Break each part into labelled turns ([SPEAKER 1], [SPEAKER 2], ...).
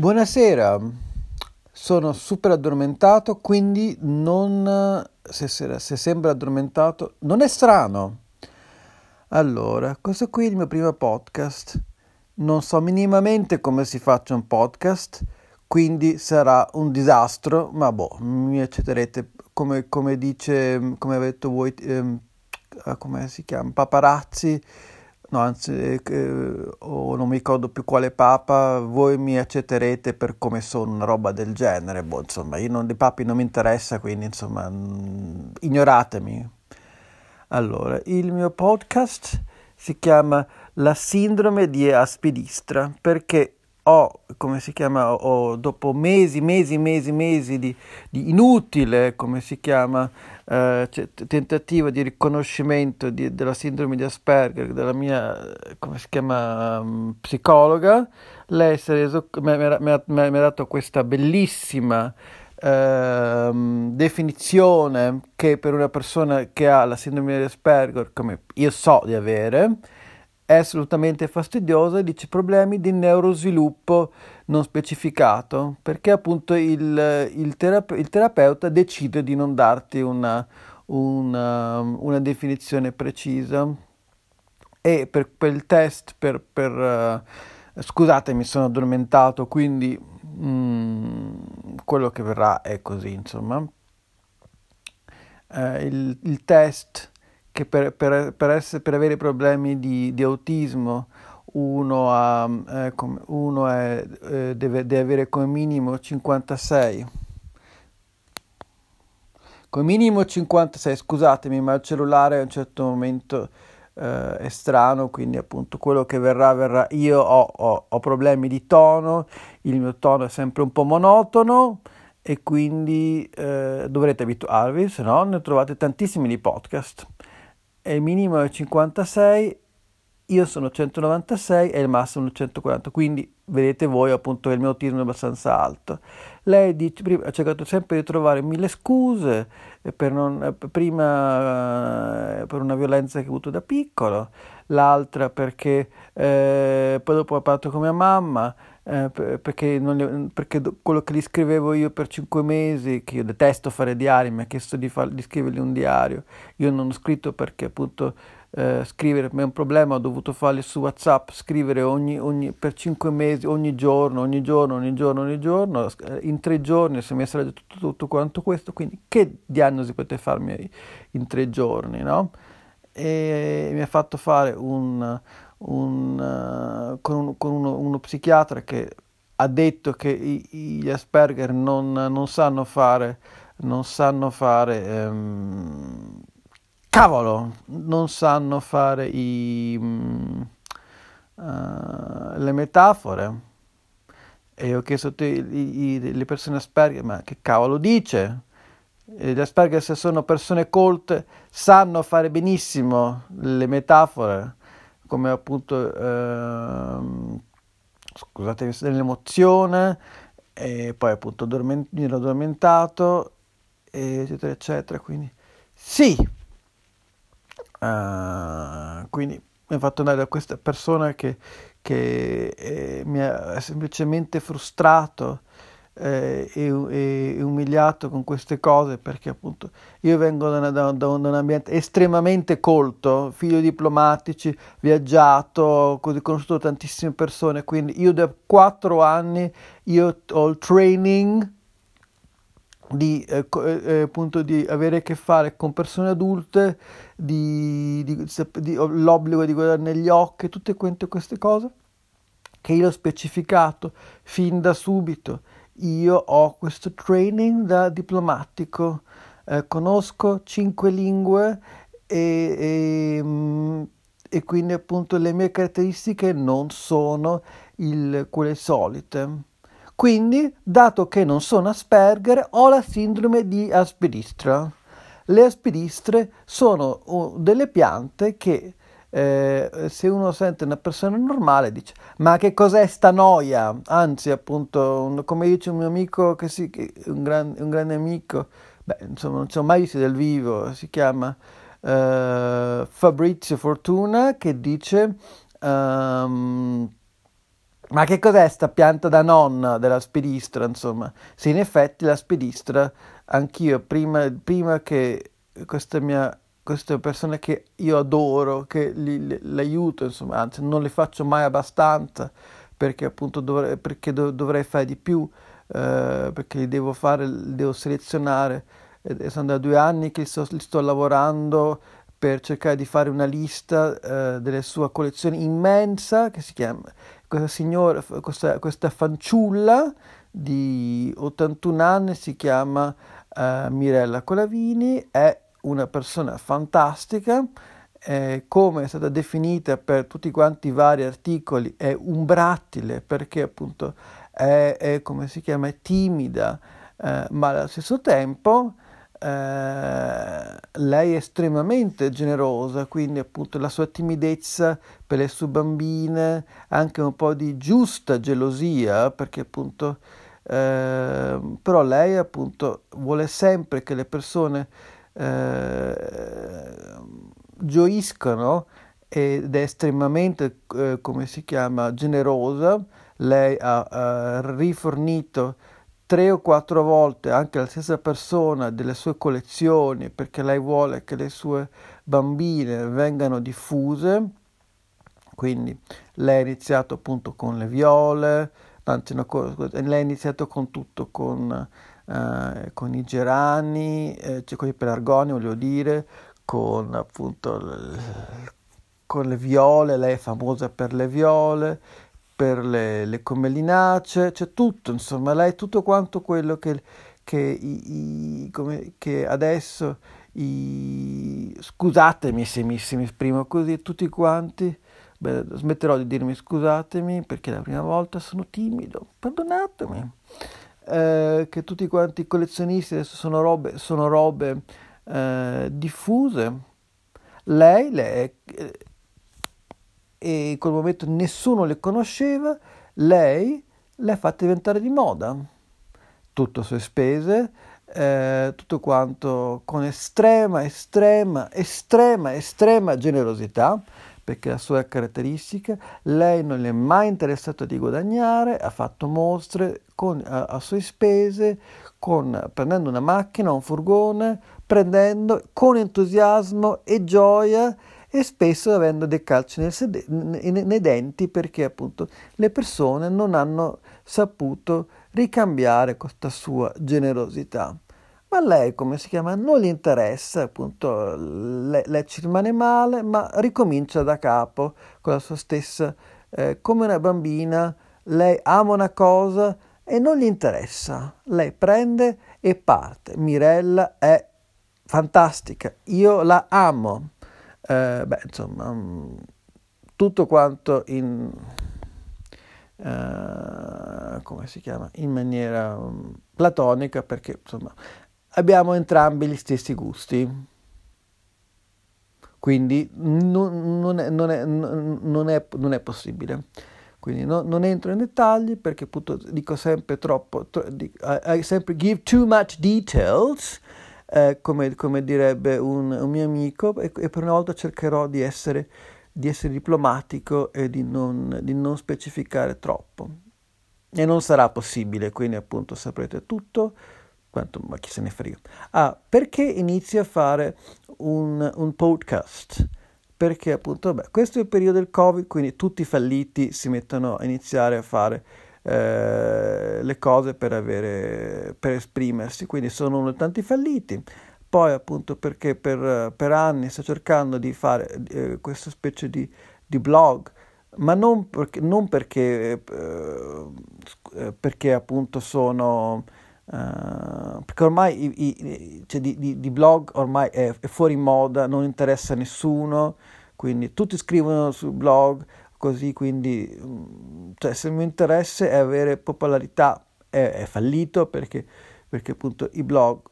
[SPEAKER 1] Buonasera, sono super addormentato, quindi non, se, se, se, sembra addormentato, non è strano. Allora, questo qui è il mio primo podcast. Non so minimamente come si faccia un podcast, quindi sarà un disastro, ma boh, mi accetterete come, come dice, come avete detto voi, ehm, come si chiama, paparazzi no, anzi, eh, o non mi ricordo più quale papa, voi mi accetterete per come sono, una roba del genere, boh, insomma, io non, dei papi non mi interessa, quindi insomma, mh, ignoratemi. Allora, il mio podcast si chiama La sindrome di Aspidistra, perché ho, come si chiama, ho, dopo mesi, mesi, mesi, mesi di, di inutile, come si chiama, eh, tentativo di riconoscimento di, della sindrome di Asperger della mia, come si chiama, um, psicologa, lei si è reso, mi, ha dato questa bellissima eh, definizione che per una persona che ha la sindrome di Asperger, come io so di avere, è assolutamente fastidiosa e dice problemi di neurosviluppo non specificato, perché appunto il, il, terape- il terapeuta decide di non darti una, una, una definizione precisa. E per, il test, per, per uh, scusate, mi sono addormentato, quindi mm, quello che verrà è così, insomma. Uh, il, il test che per, per, per, essere, per avere problemi di, di autismo uno, ha, eh, uno è, eh, deve, deve, avere come minimo 56 come minimo 56 scusatemi ma il cellulare a un certo momento eh, è strano quindi appunto quello che verrà verrà. Io ho, ho, ho problemi di tono il mio tono è sempre un po' monotono e quindi eh, dovrete abituarvi se no ne trovate tantissimi di podcast e il minimo è 56, io sono 196 e il massimo è 140, quindi vedete voi appunto il mio autismo è abbastanza alto. Lei dice, prima, ha cercato sempre di trovare mille scuse per, non, prima per una violenza che ha avuto da piccolo, l'altra perché eh, poi dopo ha parlato con mia mamma, eh, perché, non, perché, quello che gli scrivevo io per cinque mesi, che io detesto fare diari, mi ha chiesto di, far, di scrivergli un diario, io non ho scritto perché appunto eh, scrivere per me è un problema, ho dovuto farli su WhatsApp, scrivere ogni, ogni, per cinque mesi, ogni giorno, ogni giorno, ogni giorno, ogni giorno, in tre giorni si è messo tutto, tutto quanto questo, quindi che diagnosi potete farmi in tre giorni, no? E mi ha fatto fare un un, uh, con, un, con uno, uno, psichiatra che ha detto che i, gli Asperger non, non, sanno fare, non sanno fare, um, cavolo, non sanno fare i, um, uh, le metafore. E ho chiesto a le persone Asperger, ma che cavolo dice? Gli Asperger, se sono persone colte, sanno fare benissimo le metafore come appunto, eh, scusate, dell'emozione, e poi appunto addorment- mi ero addormentato, eccetera, eccetera. Quindi sì, uh, quindi mi ha fatto andare da questa persona che, che eh, mi ha semplicemente frustrato eh, e, e, umiliato con queste cose perché appunto io vengo da, da, da, un ambiente estremamente colto, figlio di diplomatici, viaggiato, ho conosciuto tantissime persone, quindi io da quattro anni io ho il training di, eh, eh, eh, appunto, di avere a che fare con persone adulte, di, di, di, l'obbligo di guardare negli occhi, tutte queste cose che io ho specificato fin da subito io ho questo training da diplomatico, eh, conosco cinque lingue e, e, mm, e, quindi appunto le mie caratteristiche non sono il, quelle solite. Quindi, dato che non sono Asperger, ho la sindrome di Aspidistra. Le aspidistre sono uh, delle piante che eh, se uno sente una persona normale dice ma che cos'è sta noia? Anzi, appunto, un, come dice un mio amico, che sì, che un, gran, un grande amico, beh, insomma, non ci ho mai visto dal vivo, si chiama eh, Fabrizio Fortuna, che dice... Um, ma che cos'è sta pianta da nonna della spedistra, insomma? Se in effetti la spedistra, anch'io, prima, prima che questa mia queste persone che io adoro, che l'aiuto, insomma, anzi non le faccio mai abbastanza perché appunto dovrei, perché do, dovrei fare di più, eh, perché li devo fare, li devo selezionare. E sono da due anni che sto, sto lavorando per cercare di fare una lista eh, delle sue collezioni immensa che si chiama questa signora, questa, questa fanciulla di 81 anni si chiama uh, Mirella Colavini, è una persona fantastica, eh, come è stata definita per tutti quanti i vari articoli, è umbrattile perché appunto è, è come si chiama, è timida, eh, ma allo stesso tempo eh, lei è estremamente generosa, quindi appunto la sua timidezza per le sue bambine, anche un po' di giusta gelosia, perché appunto eh, però lei appunto vuole sempre che le persone eh, gioiscano ed è estremamente, eh, come si chiama, generosa. Lei ha, ha rifornito tre o quattro volte anche la stessa persona delle sue collezioni perché lei vuole che le sue bambine vengano diffuse. Quindi lei ha iniziato appunto con le viole, anzi no, lei ha iniziato con tutto, con, eh, con i gerani, eh, cioè con i pelargoni voglio dire, con appunto con le viole, lei è famosa per le viole, per le, le c'è tutto, insomma, lei tutto quanto quello che, che, i, i, come, che adesso, i, scusatemi se mi, se mi esprimo così, tutti quanti, beh, smetterò di dirmi scusatemi perché la prima volta sono timido, perdonatemi, eh, che tutti quanti i collezionisti adesso sono robe, sono robe eh, diffuse. Lei, lei e in quel momento nessuno le conosceva, lei le ha fatte diventare di moda, tutto a sue spese, eh, tutto quanto con estrema, estrema, estrema, estrema generosità, perché la sua caratteristica, lei non le è mai interessato di guadagnare, ha fatto mostre con, a, a sue spese, con, prendendo una macchina, un furgone, prendendo con entusiasmo e gioia e spesso avendo dei calci sede- nei denti perché appunto le persone non hanno saputo ricambiare questa sua generosità. Ma lei, come si chiama, non gli interessa, appunto, lei, lei ci rimane male, ma ricomincia da capo con la sua stessa, eh, come una bambina, lei ama una cosa e non gli interessa. Lei prende e parte. Mirella è fantastica, io la amo eh, beh, insomma, mm, tutto quanto in, uh, come si chiama, in maniera um, platonica perché insomma abbiamo entrambi gli stessi gusti. Quindi non, non, è, non, è, non, è, è, possibile. Quindi no, non entro in dettagli perché appunto dico sempre troppo, tro, dico, I, I sempre give too much details eh, come, come, direbbe un, un mio amico, e, e, per una volta cercherò di essere, di essere diplomatico e di non, di non, specificare troppo. E non sarà possibile, quindi appunto saprete tutto, quanto, ma chi se ne frega. Ah, perché inizio a fare un, un podcast? Perché appunto, vabbè, questo è il periodo del Covid, quindi tutti i falliti si mettono a iniziare a fare eh, le cose per, avere, per esprimersi, quindi sono uno tanti falliti. Poi appunto perché per, per anni sto cercando di fare eh, questa specie di, di, blog, ma non perché, non perché, eh, eh perché appunto sono... Uh, perché ormai i, i, cioè di, di, di, blog ormai è, è, fuori moda, non interessa a nessuno, quindi tutti scrivono sul blog, così quindi mm, cioè, se il mio interesse è avere popolarità è, è fallito perché, perché, appunto i blog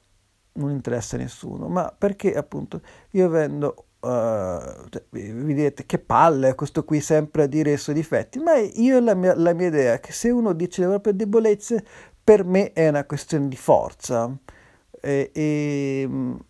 [SPEAKER 1] non interessa a nessuno ma perché appunto io vendo uh, cioè, vi direte che palle questo qui sempre a dire i suoi difetti ma io la mia, la mia idea è che se uno dice le proprie debolezze per me è una questione di forza. E, e,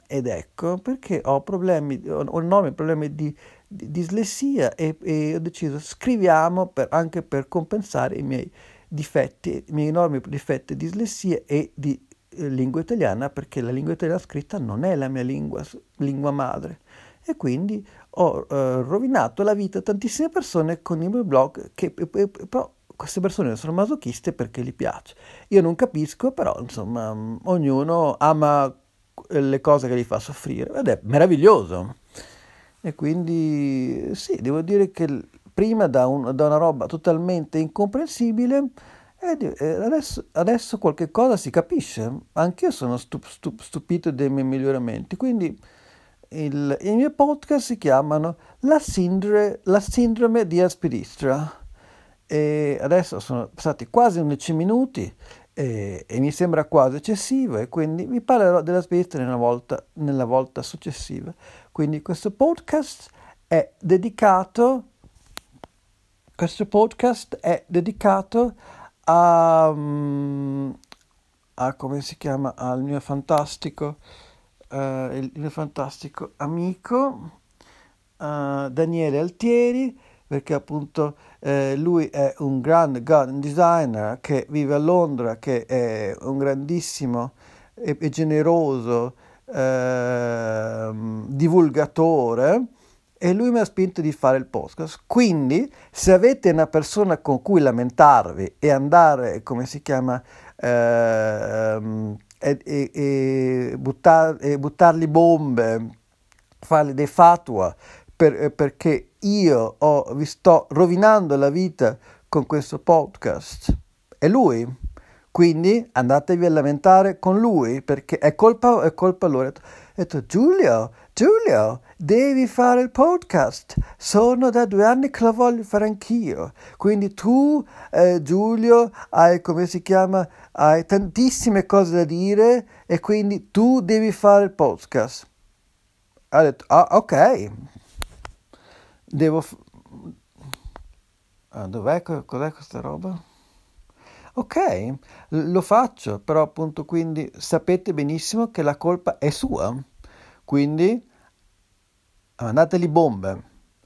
[SPEAKER 1] ed ecco perché ho problemi ho enormi problemi di di dislessia e, e, ho deciso scriviamo per, anche per compensare i miei difetti, i miei enormi difetti di dislessia e di eh, lingua italiana perché la lingua italiana scritta non è la mia lingua, lingua madre. E quindi ho eh, rovinato la vita a tantissime persone con il mio blog che però queste persone sono masochiste perché gli piace. Io non capisco, però insomma ognuno ama le cose che gli fa soffrire ed è meraviglioso. E quindi sì, devo dire che prima da, un, da una roba totalmente incomprensibile e adesso, adesso, qualche cosa si capisce. Anch'io sono stup, stup, stupito dei miei miglioramenti. Quindi il, i miei podcast si chiamano La sindrome, la sindrome di Aspidistra. E adesso sono passati quasi 11 minuti e, e, mi sembra quasi eccessivo e quindi vi parlerò della Svizzera nella volta, nella volta successiva. Quindi questo podcast è dedicato, questo podcast è dedicato a, mm, a come si chiama, al mio fantastico, uh, il mio fantastico amico uh, Daniele Altieri perché appunto eh, lui è un grande garden designer che vive a Londra, che è un grandissimo e, e generoso eh, divulgatore e lui mi ha spinto di fare il podcast. Quindi, se avete una persona con cui lamentarvi e andare, come si chiama, eh, e, e, e, buttar, e buttargli bombe, fargli dei fatua per, perché io ho, vi sto rovinando la vita con questo podcast. È lui. Quindi andatevi a lamentare con lui perché è colpa, è colpa loro. Ho detto, Giulio, Giulio, devi fare il podcast. Sono da due anni che lo voglio fare anch'io. Quindi tu, eh, Giulio, hai, come si chiama, hai tantissime cose da dire e quindi tu devi fare il podcast. Ha detto, ah, ok, devo... F- ah, dov'è? Cos'è questa roba? Ok, lo faccio, però appunto quindi sapete benissimo che la colpa è sua. Quindi mandateli bombe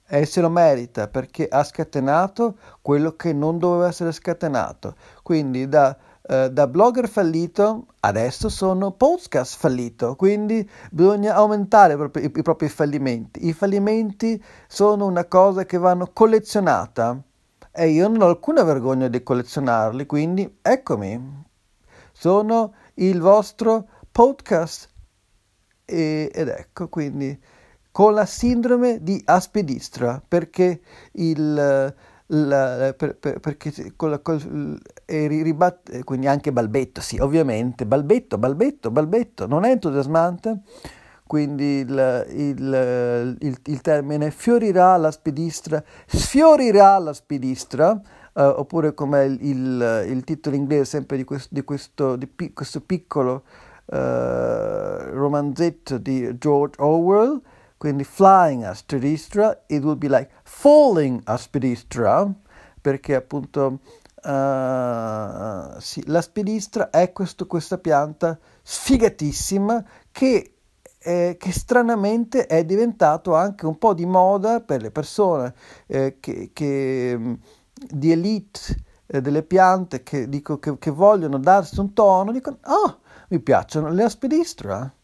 [SPEAKER 1] e se lo merita perché ha scatenato quello che non doveva essere scatenato. Quindi da eh, da blogger fallito adesso sono podcast fallito, quindi bisogna aumentare i, i propri fallimenti. I fallimenti sono una cosa che vanno collezionata e io non ho alcuna vergogna di collezionarli, quindi eccomi, sono il vostro podcast e, ed ecco quindi con la sindrome di aspidistra perché il la, per, per, perché con la, e ribatte, quindi anche Balbetto, sì, ovviamente, Balbetto, Balbetto, Balbetto, non è entusiasmante? Quindi il, il, il, il termine fiorirà la spedistra, sfiorirà la spedistra, uh, oppure come il, titolo inglese sempre di questo, di questo, di pi, questo piccolo uh, romanzetto di George Orwell, quindi flying a spedistra, it would be like falling a spedistra, perché appunto uh, sì, la spedistra è questo, questa pianta sfigatissima che, eh, che, stranamente è diventato anche un po' di moda per le persone eh, che, che, di elite eh, delle piante che, dico, che vogliono darsi un tono, dicono, oh, mi piacciono le aspidistra.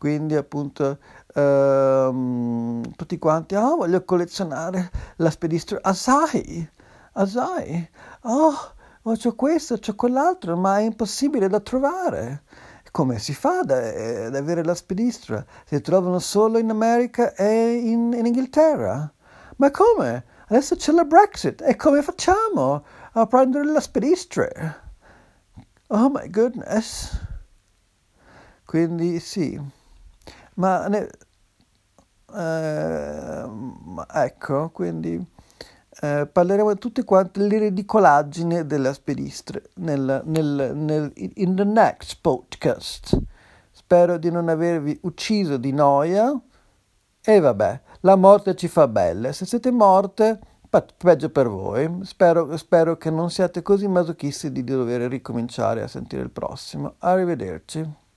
[SPEAKER 1] Quindi appunto ehm, tutti quanti, oh voglio collezionare la spedistra Asai, Asai, oh, oh questo, c'ho quell'altro, ma è impossibile da trovare. Come si fa ad, ad avere la spedistra? Si trovano solo in America e in, in Inghilterra. Ma come? Adesso c'è la Brexit e come facciamo a prendere la spedistra? Oh my goodness. Quindi sì. Ma ne, eh, ecco, quindi eh, parleremo di tutte quante le ridicolaggini della spedistre nel, nel, nel, in the next podcast. Spero di non avervi ucciso di noia. E vabbè, la morte ci fa belle. Se siete morte, peggio per voi. Spero, spero che non siate così masochisti di dover ricominciare a sentire il prossimo. Arrivederci.